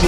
So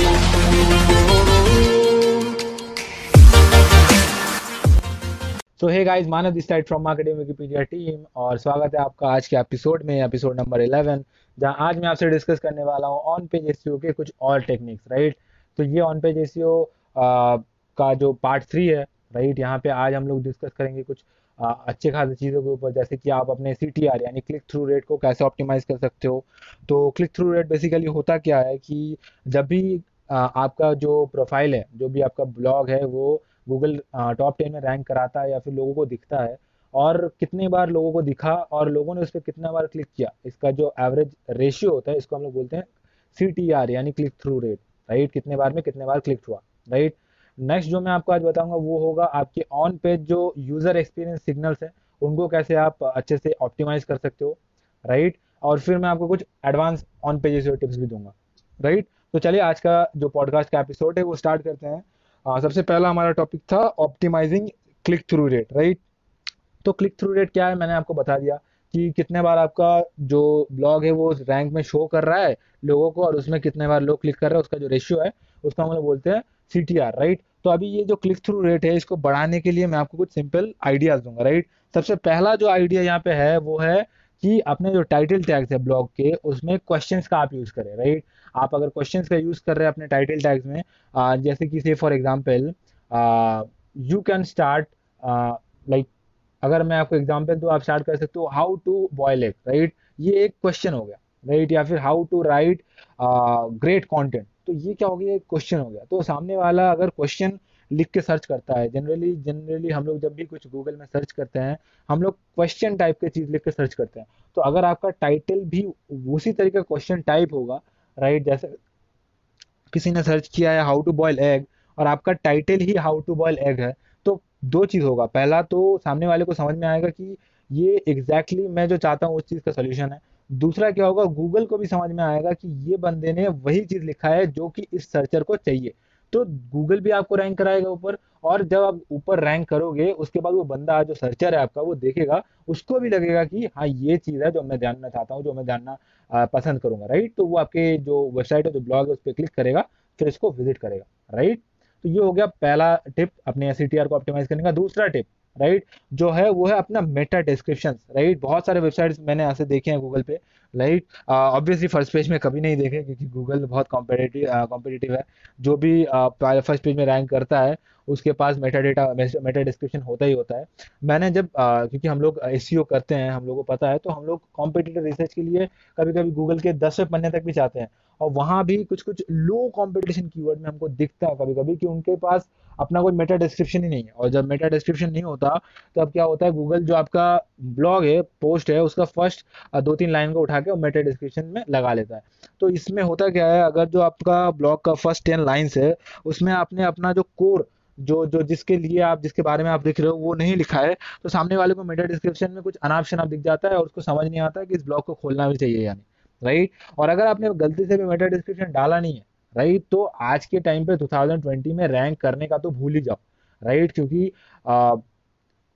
hey guys Manav this side from marketing Wikipedia team और स्वागत है आपका आज के एपिसोड में एपिसोड नंबर 11 जहाँ आज मैं आपसे डिस्कस करने वाला हूँ ऑन पेज एसईओ के कुछ और टेक्निक्स राइट तो ये ऑन पेज एसईओ का जो पार्ट थ्री है राइट यहाँ पे आज हम लोग डिस्कस करेंगे कुछ अच्छे खासे चीज़ों के ऊपर, जैसे कि आप अपने सी टी आर यानी क्लिक थ्रू रेट को कैसे ऑप्टिमाइज कर सकते हो? तो क्लिक थ्रू रेट बेसिकली होता क्या है कि जब भी आपका जो प्रोफ़ाइल है, जो भी आपका ब्लॉग है, वो गूगल टॉप टेन में रैंक कराता है या फिर लोगों को दिखता है, और कितने बार लोगों को दिखा और लोगों ने उस पर कितना बार क्लिक किया, इसका जो एवरेज रेशियो होता है, इसको हम लोग बोलते हैं सी टी आर यानी क्लिक थ्रू रेट राइट कितने बार में कितने बार क्लिक हुआ राइट नेक्स्ट जो मैं आपको आज बताऊँगा वो होगा आपके ऑन पेज जो यूज़र एक्सपीरियंस सिग्नल्स है उनको कैसे आप अच्छे से ऑप्टिमाइज कर सकते हो राइट और फिर मैं आपको कुछ एडवांस ऑन पेजेस टिप्स भी दूँगा राइट तो चलिए आज का जो पॉडकास्ट का एपिसोड है वो स्टार्ट करते हैं। आ, सबसे पहला हमारा टॉपिक था optimising click through rate right तो क्लिक थ्रू रेट क्या है? मैंने आपको बता दिया कि कितने बार आपका जो ब्लॉग है वो रैंक में शो कर रहा है लोगों को और उसमें कितने बार लोग क्लिक कर रहे हैं उसका जो रेशियो है उसका हम लोग बोलते हैं सी राइट तो अभी ये जो क्लिक थ्रू रेट है इसको बढ़ाने के लिए मैं आपको कुछ सिंपल आइडियाज़ दूँगा राइट सबसे पहला जो आइडिया यहाँ पे है वो है कि अपने जो टाइटल टैग्स है ब्लॉग के उसमें क्वेश्चंस का आप यूज़ करें राइट आप अगर क्वेश्चंस का यूज़ कर रहे हैं अपने टाइटल टैग्स में आ, जैसे कि say for example you can start like अगर मैं आपको एग्जांपल दूँ आप स्टार्ट कर सकते हो how to boil egg right ये एक क्वेश्चन हो गया राइट या फिर how to write great content तो ये क्या हो गया? एक क्वेश्चन हो गया। तो सामने वाला अगर क्वेश्चन लिख के सर्च करता है जनरली जनरली हम लोग जब भी कुछ गूगल में सर्च करते हैं, हम लोग क्वेश्चन टाइप के चीज़ लिख के सर्च करते हैं। तो अगर आपका टाइटल भी उसी तरीके का क्वेश्चन टाइप होगा राइट जैसे किसी ने सर्च किया है हाउ टू बॉयल एग और आपका टाइटल ही हाउ टू बॉयल एग है तो दो चीज़ होगा। पहला तो सामने वाले को समझ में आएगा कि ये एग्जैक्टली exactly मैं जो चाहता हूँ उस चीज़ का सोल्यूशन है। दूसरा क्या होगा गूगल को भी समझ में आएगा कि ये बंदे ने वही चीज़ लिखा है जो कि इस सर्चर को चाहिए। तो गूगल भी आपको रैंक कराएगा ऊपर और जब आप ऊपर रैंक करोगे, उसके बाद वो बंदा जो सर्चर है आपका, वो देखेगा, उसको भी लगेगा कि हाँ ये चीज़ है जो मैं जानना चाहता हूँ, जो मैं जानना पसंद करूँगा राइट तो वो आपके जो वेबसाइट है, जो ब्लॉग है, उस पर क्लिक करेगा, फिर इसको विज़िट करेगा राइट तो ये हो गया पहला टिप अपने एस को ऑप्टिमाइज करने का। दूसरा टिप राइट जो है वो है अपना मेटा डिस्क्रिप्शन राइट बहुत सारे वेबसाइट्स मैंने ऐसे देखे हैं गूगल पे राइट ऑब्वियसली फ़र्स्ट पेज में कभी नहीं देखे क्योंकि गूगल बहुत कॉम्पिटेटिव कॉम्पिटेटिव है। जो भी फ़र्स्ट पेज में रैंक करता है उसके पास मेटा डेटा मेटा डिस्क्रिप्शन होता ही होता है। मैंने जब आ, क्योंकि हम लोग एस e करते हैं हम लोग को पता है तो हम लोग कॉम्पिटेटिव रिसर्च के लिए कभी कभी गूगल के दसवें पन्ने तक भी चाहते हैं। और वहाँ भी कुछ कुछ लो कॉम्पिटिशन कीवर्ड में हमको दिखता है कभी कभी कि उनके पास अपना कोई मेटा डिस्क्रिप्शन ही नहीं है। और जब मेटा डिस्क्रिप्शन नहीं होता तो अब क्या होता है गूगल जो आपका ब्लॉग है पोस्ट है, उसका फ़र्स्ट दो तीन लाइन को उठा के मेटा डिस्क्रिप्शन में लगा लेता है। तो इसमें होता क्या है, अगर जो आपका ब्लॉग का फ़र्स्ट टेन लाइन्स है, उसमें आपने अपना जो कोर जो जो जिसके लिए आप, जिसके बारे में आप लिख रहे हो, वो नहीं लिखा है तो सामने वाले को मेटा डिस्क्रिप्शन में कुछ अनाप शनाप दिख जाता है और उसको समझ नहीं आता कि इस ब्लॉग को खोलना भी चाहिए यानी राइट और अगर आपने गलती से भी मेटा डिस्क्रिप्शन डाला नहीं है राइट तो आज के टाइम पे 2020 में रैंक करने का तो भूल ही जाओ राइट क्योंकि आ,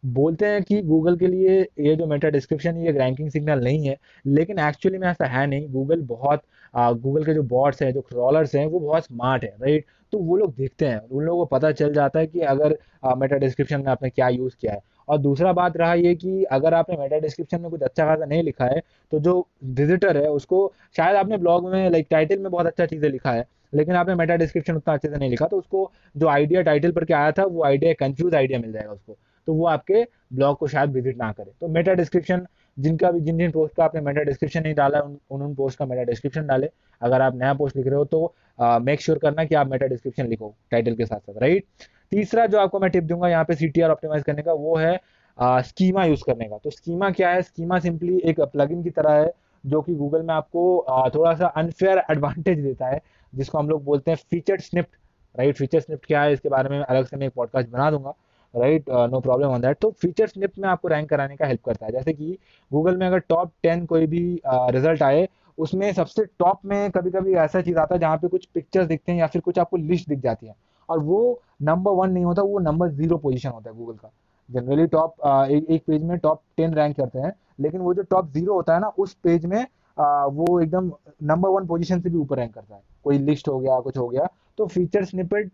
बोलते हैं कि गूगल के लिए ये जो मेटा डिस्क्रिप्शन ये रैंकिंग सिग्नल नहीं है लेकिन एक्चुअली में ऐसा है नहीं। गूगल बहुत गूगल के जो बॉट्स हैं जो क्रॉलर्स हैं वो बहुत स्मार्ट है राइट तो वो लोग देखते हैं उन लोगों को पता चल जाता है कि अगर मेटा डिस्क्रिप्शन में आपने क्या यूज़ किया है। और दूसरा बात रहा ये कि अगर आपने मेटा डिस्क्रिप्शन में कुछ अच्छा खासा नहीं लिखा है तो जो विजिटर है उसको शायद आपने ब्लॉग में लाइक टाइटल में बहुत अच्छा चीज़ें लिखा है। लेकिन आपने मेटा डिस्क्रिप्शन उतना अच्छे से नहीं लिखा तो उसको जो आइडिया टाइटल पर क्या आया था, वो आइडिया कंफ्यूज आइडिया मिल जाएगा उसको। तो वो आपके ब्लॉग को शायद विज़िट ना करे। तो मेटा डिस्क्रिप्शन जिनका भी जिन जिन पोस्ट का आपने मेटा डिस्क्रिप्शन नहीं डाला, उन उन पोस्ट का मेटा डिस्क्रिप्शन डाले। अगर आप नया पोस्ट लिख रहे हो तो मेक श्योर sure करना कि आप मेटा डिस्क्रिप्शन लिखो टाइटल के साथ साथ राइट तीसरा जो आपको मैं टिप दूँगा यहाँ पे सीटीआर ऑप्टिमाइज करने का, वो है स्कीमा यूज़ करने का। तो स्कीमा क्या है? स्कीमा सिंपली एक प्लगइन की तरह है, जो कि गूगल में आपको थोड़ा सा अनफेयर एडवांटेज देता है। जिसको हम लोग बोलते हैं feature snippet right feature snippet क्या है? इसके बारे में अलग से मैं एक पॉडकास्ट बना दूँगा right no problem on that तो फीचर स्निप में आपको रैंक कराने का हेल्प करता है। जैसे कि गूगल में अगर टॉप टेन कोई भी रिज़ल्ट uh, आए उसमें सबसे टॉप में कभी कभी ऐसा चीज़ आता है जहाँ पे कुछ पिक्चर्स दिखते हैं या फिर कुछ आपको लिस्ट दिख जाती है। और वो नंबर वन नहीं होता वो नंबर ज़ीरो पोजिशन होता है गूगल का। जनरली टॉप एक, एक पेज में टॉप टेन रैंक करते हैं लेकिन वो जो टॉप ज़ीरो होता है ना उस पेज में वो एकदम नंबर वन पोजीशन से भी ऊपर रैंक करता है। कोई लिस्ट हो गया कुछ हो गया। तो फीचर स्निपेट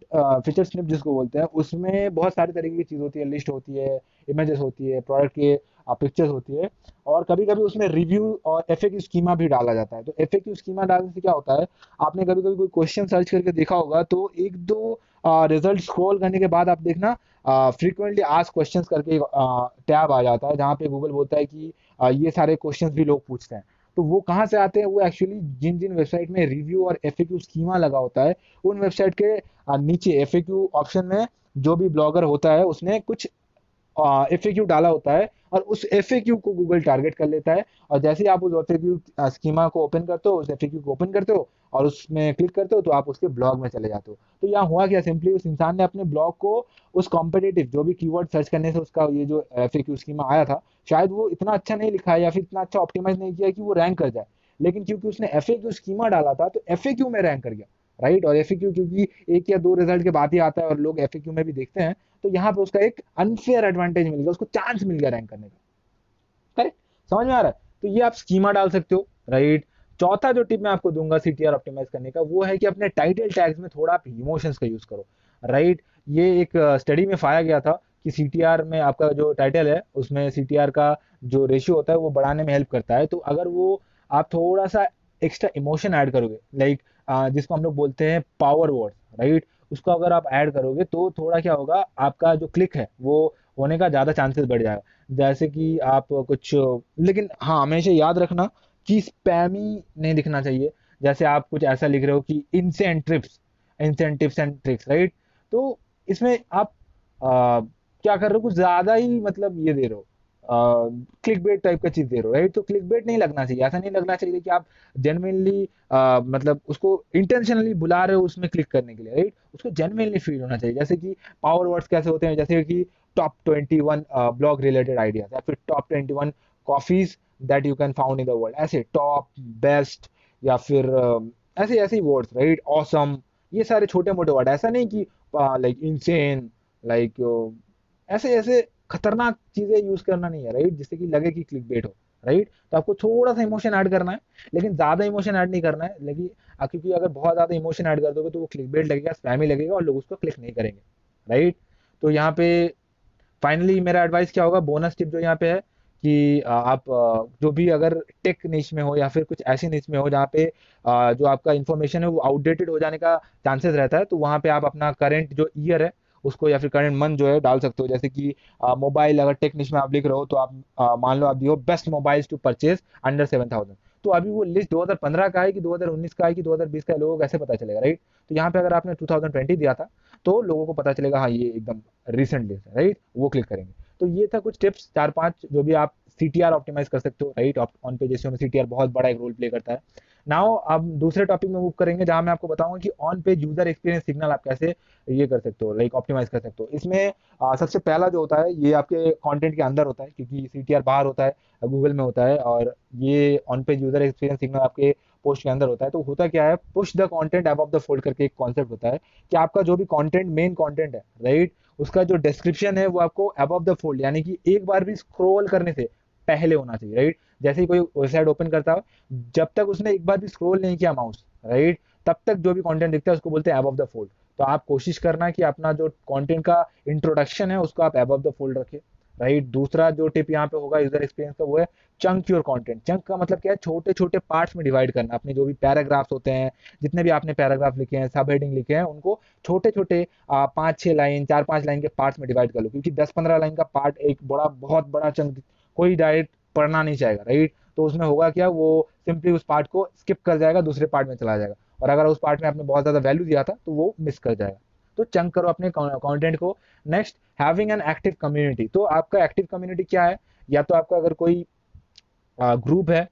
फीचर स्निप जिसको बोलते हैं उसमें बहुत सारी तरीके की चीज़ होती है। लिस्ट होती है इमेजेस होती है प्रोडक्ट के पिक्चर्स होती है। और कभी कभी उसमें रिव्यू और एफ़ स्कीमा भी डाला जाता है। तो एफ़ स्कीमा डालने से क्या होता है आपने कभी कभी कोई क्वेश्चन सर्च करके देखा होगा तो एक दो रिज़ल्ट स्क्रॉल करने के बाद आप देखना फ्रीक्वेंटली आज क्वेश्चंस करके टैब आ जाता है जहाँ पे गूगल बोलता है कि आ, ये सारे क्वेश्चंस भी लोग पूछते हैं। तो वो कहाँ से आते हैं? वो एक्चुअली जिन जिन वेबसाइट में रिव्यू और एफएक्यू स्कीमा लगा होता है, उन वेबसाइट के नीचे एफ़ ऑप्शन में जो भी ब्लॉगर होता है, उसने कुछ एफ़ डाला होता है और उस एफएक्यू को गूगल टारगेट कर लेता है। और जैसे ही आप उस एफएक्यू स्कीमा को ओपन करते हो, उस एफएक्यू को ओपन करते हो और उसमें क्लिक करते हो तो आप उसके ब्लॉग में चले जाते हो। तो यहाँ हुआ क्या सिंपली उस इंसान ने अपने ब्लॉग को उस कॉम्पिटेटिव जो भी कीवर्ड सर्च करने से उसका ये जो एफएक्यू स्कीमा आया था, शायद वो इतना अच्छा नहीं लिखा है या फिर इतना अच्छा ऑप्टिमाइज नहीं किया कि वो रैंक कर जाए। लेकिन क्योंकि उसने एफएक्यू स्कीमा डाला था तो एफएक्यू में रैंक कर गया। राइट और एफ़ क्योंकि एक या दो रिज़ल्ट के बाद ही आता है और लोग एफ़ में भी देखते हैं तो यहाँ पे उसका एक अनफेयर एडवांटेज मिल गया, उसको चांस मिल गया रैंक करने का। करेक्ट समझ में आ रहा है? तो ये आप स्कीमा डाल सकते हो राइट चौथा जो टिप मैं आपको दूँगा सीटीआर ऑप्टिमाइज करने का, वो है कि अपने टाइटल टैग्स में थोड़ा आप इमोशंस का यूज़ करो। राइट ये एक स्टडी में पाया गया था कि सीटीआर में आपका जो टाइटल है, उसमें सीटीआर का जो रेशियो होता है वो बढ़ाने में हेल्प करता है। तो अगर वो आप थोड़ा सा एक्स्ट्रा इमोशन ऐड करोगे लाइक जिसको हम लोग बोलते हैं पावर वर्ड राइट उसको अगर आप ऐड करोगे तो थोड़ा क्या होगा आपका जो क्लिक है वो होने का ज़्यादा चांसेस बढ़ जाएगा। जैसे कि आप कुछ लेकिन हाँ हमेशा याद रखना कि स्पैमी नहीं दिखना चाहिए। जैसे आप कुछ ऐसा लिख रहे हो कि इंसेंट्रिप्स इंसेंटिव्स एंड ट्रिक्स राइट तो इसमें आप आ, क्या कर रहे हो? कुछ ज़्यादा ही मतलब ये दे रहे हो। क्लिक बेट टाइप का चीज़ दे रहे हो राइट तो क्लिक बेट नहीं लगना चाहिए। ऐसा नहीं लगना चाहिए कि आप जेनविनली मतलब उसको इंटेंशनली बुला रहे हो उसमें क्लिक करने के लिए राइट उसको जेनविनली फील होना चाहिए। जैसे कि पावर वर्ड्स कैसे होते हैं जैसे कि top twenty one blog related ideas या फिर top twenty one coffees that you can found in the world ऐसे टॉप बेस्ट या फिर uh, ऐसे ऐसे वर्ड्स राइट ऑसम ये सारे छोटे मोटे वर्ड ऐसा नहीं कि लाइक इनसेन लाइक ऐसे ऐसे खतरनाक चीज़ें यूज़ करना नहीं है राइट जिससे कि लगे कि क्लिक बेट हो राइट तो आपको थोड़ा सा इमोशन ऐड करना है, लेकिन ज़्यादा इमोशन ऐड नहीं करना है, लेकिन क्योंकि अगर बहुत ज़्यादा इमोशन ऐड कर दोगे तो वो क्लिक बेट लगेगा स्पैमी लगेगा और लोग उसको क्लिक नहीं करेंगे राइट तो यहाँ पे फाइनली मेरा एडवाइस क्या होगा? बोनस टिप जो यहाँ पे है कि आप जो भी अगर टेक निच में हो या फिर कुछ ऐसी निच में हो जहाँ पे जो आपका इन्फॉर्मेशन है वो आउटडेटेड हो जाने का चांसेस रहता है तो वहाँ पे आप अपना करंट जो ईयर है उसको या फिर करंट मंथ जो है डाल सकते हो। जैसे कि मोबाइल अगर टेक्निश में आप लिख रहे हो तो आप मान लो आप दियो best mobiles to purchase under seven thousand तो अभी वो लिस्ट 2015 का है कि 2019 का है कि 2020 का है, लोगों को कैसे पता चलेगा राइट तो यहाँ पे अगर आपने 2020 दिया था तो लोगों को पता चलेगा हाँ ये एकदम रिसेंट लिस्ट है राइट वो क्लिक करेंगे। तो ये था कुछ टिप्स चार पाँच जो भी आप सीटीआर ऑप्टिमाइज कर सकते हो राइट ऑन पेजेस में सीटीआर बहुत बड़ा एक रोल प्ले करता है। नाउ अब दूसरे टॉपिक में मूव करेंगे जहाँ मैं आपको बताऊँगा कि on page user experience signal आप कैसे ये कर सकते हो लाइक ऑप्टिमाइज कर सकते हो। इसमें आ, सबसे पहला जो होता है ये आपके कंटेंट के अंदर होता है क्योंकि सीटीआर बाहर होता है गूगल में होता है और ये on page user experience signal आपके पोस्ट के अंदर होता है। तो होता क्या है push the content above the fold करके एक कॉन्सेप्ट होता है कि आपका जो भी कंटेंट मेन कंटेंट है राइट उसका जो डिस्क्रिप्शन है वो आपको अब द फोल्ड यानी कि एक बार भी स्क्रोल करने से पहले होना चाहिए राइट जैसे ही कोई वेबसाइट ओपन करता हो, जब तक उसने एक बार भी स्क्रोल नहीं किया माउस राइट तब तक जो भी कंटेंट दिखता है, उसको बोलते हैं अब द फोल्ड तो आप कोशिश करना कि अपना जो कंटेंट का इंट्रोडक्शन है, उसको आप अब द फोल्ड रखें राइट दूसरा जो टिप यहाँ पे होगा यूज़र एक्सपीरियंस का, वो है चंक योर कंटेंट चंक का मतलब क्या है? छोटे छोटे पार्ट्स में डिवाइड करना. अपने जो भी पैराग्राफ्स होते हैं, जितने भी आपने पैराग्राफ लिखे हैं सब हेडिंग लिखे हैं, उनको छोटे छोटे पाँच छह लाइन चार पाँच लाइन के पार्ट्स में डिवाइड कर लो, क्योंकि दस पंद्रह लाइन का पार्ट एक बड़ा, बहुत बड़ा चंक कोई डायरेक्ट पढ़ना नहीं चाहेगा राइट तो उसमें होगा क्या, वो सिंपली उस पार्ट को स्किप कर जाएगा, दूसरे पार्ट में चला जाएगा। और अगर उस पार्ट में आपने बहुत ज़्यादा वैल्यू दिया था तो वो मिस कर जाएगा। तो चंक करो अपने कंटेंट को। Next having an active community तो आपका एक्टिव कम्युनिटी क्या है? या तो आपका अगर कोई ग्रुप है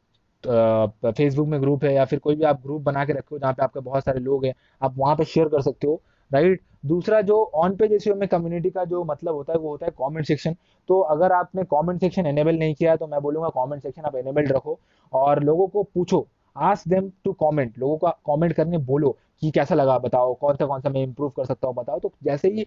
फेसबुक में ग्रुप है, या फिर कोई भी आप ग्रुप बना के रखो जहाँ पे आपके बहुत सारे लोग हैं, आप वहाँ पे शेयर कर सकते हो। राइट दूसरा जो ऑन पेज एसईओ में कम्युनिटी का जो मतलब होता है, वो होता है कमेंट सेक्शन तो अगर आपने कमेंट सेक्शन एनेबल नहीं किया तो मैं बोलूँगा कमेंट सेक्शन आप एनेबल्ड रखो और लोगों को पूछो. आस्क देम टू कमेंट लोगों का कमेंट करने बोलो कि कैसा लगा, बताओ. कौन सा कौन सा मैं इंप्रूव कर सकता हूँ, बताओ. तो जैसे ही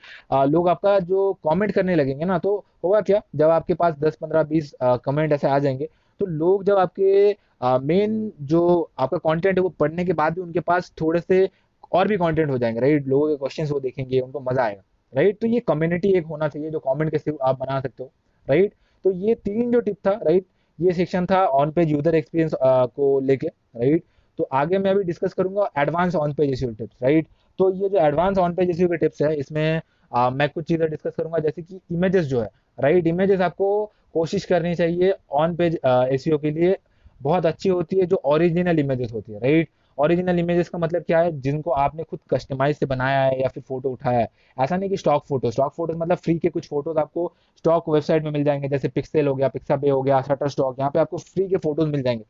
लोग आपका जो कमेंट करने लगेंगे ना तो होगा क्या? जब आपके पास 10 15 20 कमेंट ऐसे आ जाएँगे तो लोग जब आपके मेन जो आपका कंटेंट है, वो पढ़ने के बाद भी उनके पास थोड़े से और भी कंटेंट हो जाएँगे राइट लोगों के क्वेश्चंस वो देखेंगे उनको मज़ा आएगा राइट तो ये कम्युनिटी एक होना चाहिए जो कमेंट के सिर्फ़ आप बना सकते हो राइट तो ये तीन जो टिप था राइट ये सेक्शन था ऑन पेज यूज़र एक्सपीरियंस को लेके राइट तो आगे मैं अभी डिस्कस करूँगा advance on page SEO tips right तो ये जो एडवांस ऑन पेज एसईओ के टिप्स है इसमें आ, मैं कुछ चीज़ें डिस्कस करूँगा जैसे कि इमेजेस जो है राइट इमेजेस आपको कोशिश करनी चाहिए ऑन पेज एसईओ के लिए बहुत अच्छी होती है जो ओरिजिनल इमेजेस होती है राइट ओरिजिनल इमेजेस का मतलब क्या है? जिनको आपने खुद कस्टमाइज से बनाया है या फिर फ़ोटो उठाया है। ऐसा नहीं कि स्टॉक फ़ोटो स्टॉक फ़ोटो मतलब फ्री के कुछ फ़ोटोज़ आपको स्टॉक वेबसाइट में मिल जाएँगे। जैसे पिक्सेल हो गया पिक्सापे हो गया शटर स्टॉक यहाँ पे आपको फ्री के फ़ोटोज़ मिल जाएँगे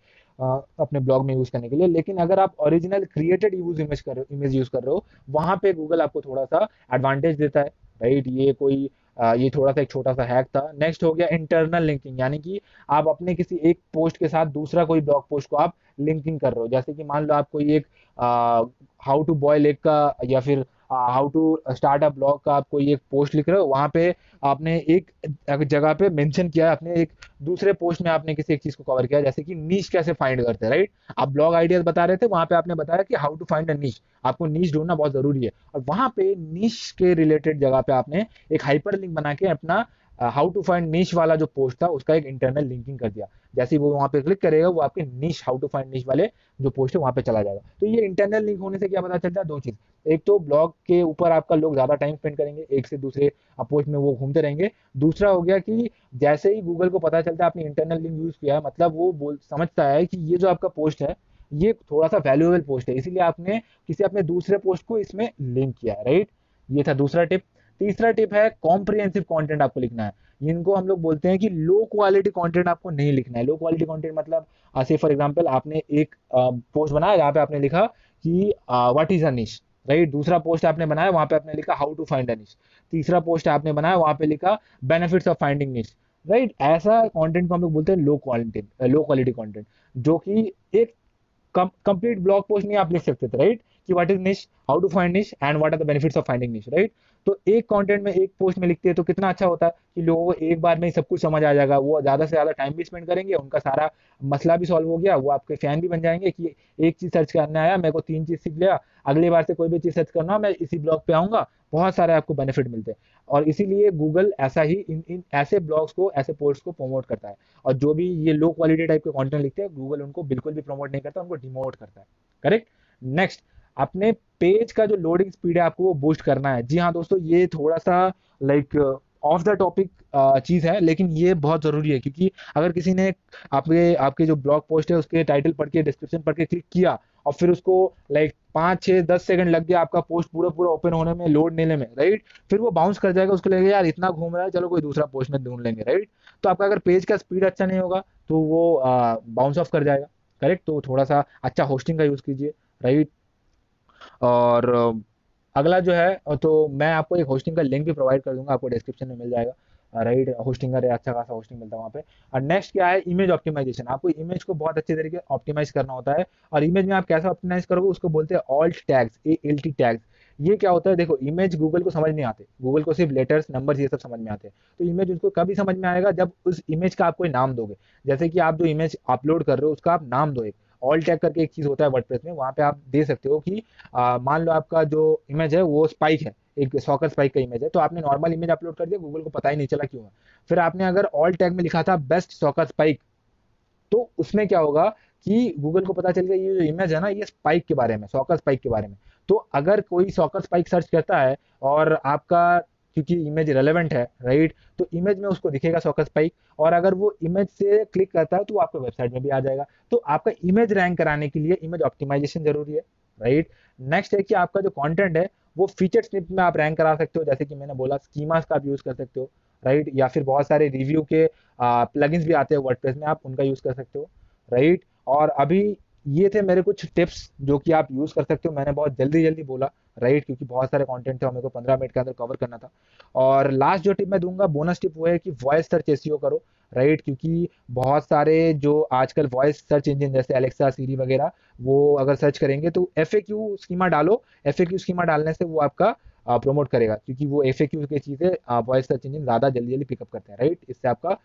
अपने ब्लॉग में यूज़ करने के लिए। लेकिन अगर आप ओरिजिनल क्रिएटेड यूज़ इमेज कर इमेज यूज़ कर रहे हो वहाँ पे गूगल आपको थोड़ा सा एडवांटेज देता है। राइट ये कोई आ, ये थोड़ा सा एक छोटा सा हैक था। नेक्स्ट हो गया इंटरनल लिंकिंग यानी कि आप अपने किसी एक पोस्ट के साथ दूसरा कोई ब्लॉग पोस्ट को आप लिंकिंग कर रहे हो। जैसे कि मान लो आप कोई एक हाउ टू बॉयल एग का या फिर how to start a blog का आप कोई एक पोस्ट लिख रहे हो, वहाँ पे आपने एक जगह पे मेंशन किया है अपने एक दूसरे पोस्ट में आपने किसी एक चीज़ को कवर किया जैसे कि नीच कैसे फाइंड करते हैं राइट आप ब्लॉग आइडियाज़ बता रहे थे, वहाँ पे आपने बताया कि हाउ टू फाइंड अ नीच आपको नीच ढूंढना बहुत ज़रूरी है। और वहाँ पे नीच के रिलेटेड जगह पे आपने एक हाइपर लिंक बना के अपना हाउ टू फाइंड नीच वाला जो पोस्ट था, उसका एक इंटरनल लिंकिंग कर दिया। जैसे वो वहाँ पे क्लिक करेगा, वो आपके नीच हाउ टू फाइंड नीच वाले जो पोस्ट है, वहाँ पे चला जाएगा। तो ये इंटरनल लिंक होने से क्या पता चलता है? दो चीज़। एक तो ब्लॉग के ऊपर आपका लोग ज़्यादा टाइम स्पेंड करेंगे, एक से दूसरे पोस्ट में वो घूमते रहेंगे। दूसरा हो गया कि जैसे ही गूगल को पता चलता है, आपने इंटरनल लिंक यूज़ किया है मतलब वो बोल, समझता है कि ये जो आपका पोस्ट है, ये थोड़ा सा वैल्यूएबल पोस्ट है। इसीलिए आपने किसी अपने दूसरे पोस्ट को इसमें लिंक किया है राइट ये था दूसरा टिप तीसरा टिप है कॉम्प्रिहेंसिव कंटेंट आपको लिखना है। इनको हम लोग बोलते हैं कि लो क्वालिटी कंटेंट आपको नहीं लिखना है। लो क्वालिटी कंटेंट मतलब से फॉर एग्जांपल आपने एक पोस्ट बनाया जहाँ पे आपने लिखा कि what is a niche right दूसरा पोस्ट आपने बनाया, वहाँ पे आपने लिखा how to find a niche तीसरा पोस्ट आपने बनाया, वहाँ पे लिखा benefits of finding niche right ऐसा कंटेंट को हम लोग बोलते हैं low quality low quality content जो कि एक कंप्लीट ब्लॉग पोस्ट नहीं आप लिख सकते थे राइट कि what is niche how to find niche and what are the benefits of finding niche right तो एक कंटेंट में एक पोस्ट में लिखते हैं तो कितना अच्छा होता है कि लोगों को एक बार में ही सब कुछ समझ आ जाएगा। वो ज़्यादा से ज़्यादा टाइम भी स्पेंड करेंगे, उनका सारा मसला भी सॉल्व हो गया, वो आपके फ़ैन भी बन जाएँगे कि एक चीज़ सर्च करने आया, मेरे को तीन चीज़ सीख लिया, अगली बार से कोई भी चीज़ सर्च करना मैं इसी ब्लॉग पे आऊँगा। बहुत सारे आपको बेनिफिट मिलते हैं। और इसीलिए गूगल ऐसा ही इन इन ऐसे ब्लॉग्स को, ऐसे पोस्ट को प्रमोट करता है। और जो भी ये लो क्वालिटी टाइप के कंटेंट लिखते हैं गूगल उनको बिल्कुल भी प्रमोट नहीं करता, उनको डिमोट करता है। करेक्ट नेक्स्ट अपने पेज का जो लोडिंग स्पीड है आपको वो बूस्ट करना है। जी हाँ दोस्तों, ये थोड़ा सा लाइक ऑफ़ द टॉपिक चीज़ है, लेकिन ये बहुत ज़रूरी है, क्योंकि अगर किसी ने आपके आपके जो ब्लॉग पोस्ट है, उसके टाइटल पढ़ के डिस्क्रिप्शन पढ़ के क्लिक किया और फिर उसको लाइक पाँच छः दस सेकंड लग गया आपका पोस्ट पूरा पूरा ओपन होने में लोड लेने में राइट फिर वो बाउंस कर जाएगा, उसको लगेगा, यार, इतना घूम रहा है, चलो कोई दूसरा पोस्ट में ढूंढ लेंगे राइट तो आपका अगर पेज का स्पीड अच्छा नहीं होगा तो वो बाउंस ऑफ़ कर जाएगा करेक्ट तो थोड़ा सा अच्छा होस्टिंग का यूज़ कीजिए राइट और अगला जो है तो मैं आपको एक होस्टिंग का लिंक भी प्रोवाइड कर दूँगा, आपको डिस्क्रिप्शन में मिल जाएगा। राइट होस्टिंगर है अच्छा खासा होस्टिंग मिलता है वहाँ पे। और नेक्स्ट क्या है इमेज ऑप्टिमाइजेशन आपको इमेज को बहुत अच्छे तरीके ऑप्टिमाइज करना होता है, और इमेज में आप कैसे ऑप्टिमाइज करोगे, उसको बोलते हैं alt tags A L T tags ये क्या होता है, देखो इमेज गूगल को समझ नहीं आते। गूगल को सिर्फ़ लेटर्स नंबर्स ये सब समझ में आते हैं। तो इमेज उसको कभी समझ में आएगा जब उस इमेज का आप कोई नाम दोगे। जैसे कि आप जो इमेज अपलोड कर रहे हो, उसका आप नाम दो एक। ऑल टैग करके एक चीज़ होता है वर्डप्रेस में, वहाँ पे आप दे सकते हो कि मान लो आपका जो इमेज है, वो स्पाइक है, एक सॉकर स्पाइक का इमेज है तो आपने नॉर्मल इमेज अपलोड कर दिया गूगल को पता ही नहीं चला क्यों है। फिर आपने अगर ऑल टैग में लिखा था बेस्ट सॉकर स्पाइक तो उसमें क्या होगा कि गूगल को पता चल गया, ये जो इमेज है ना, ये स्पाइक के बारे में सॉकर स्पाइक के बारे में। तो अगर कोई सॉकर स्पाइक सर्च करता है और आपका क्योंकि इमेज रेलेवेंट है राइट तो इमेज में उसको दिखेगा सॉकर स्पाइक और अगर वो इमेज से क्लिक करता है तो आपके वेबसाइट में भी आ जाएगा। तो आपका इमेज रैंक कराने के लिए इमेज ऑप्टिमाइजेशन ज़रूरी है राइट नेक्स्ट है कि आपका जो कंटेंट है, वो फीचर स्निप में आप रैंक करा सकते हो, जैसे कि मैंने बोला स्कीमास का आप यूज़ कर सकते हो राइट या फिर बहुत सारे रिव्यू के प्लगइन्स भी आते हैं वर्डप्रेस में, आप उनका यूज़ कर सकते हो राइट और अभी ये थे मेरे कुछ टिप्स जो कि आप यूज़ कर सकते हो। मैंने बहुत जल्दी जल्दी बोला राइट क्योंकि बहुत सारे कंटेंट थे, हमें को पंद्रह मिनट के अंदर कवर करना था। और लास्ट जो टिप मैं दूँगा बोनस टिप वो है कि वॉइस सर्च एसीओ करो राइट क्योंकि बहुत सारे जो आजकल वॉइस सर्च इंजन जैसे अलेक्सा सीरी वगैरह, वो अगर सर्च करेंगे तो एफएक्यू स्कीमा डालो। एफएक्यू स्कीमा डालने से वो आपका प्रमोट करेगा। क्योंकि वो एफ़ की चीज़ें वॉइस सर्च इंजन ज़्यादा जल्दी जल्दी पिकअप करते हैं राइट इससे आपका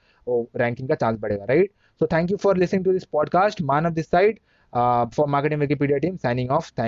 रैंकिंग का चांस बढ़ेगा right so thank you for listening to this podcast man of this side for marketing Wikipedia team signing off thank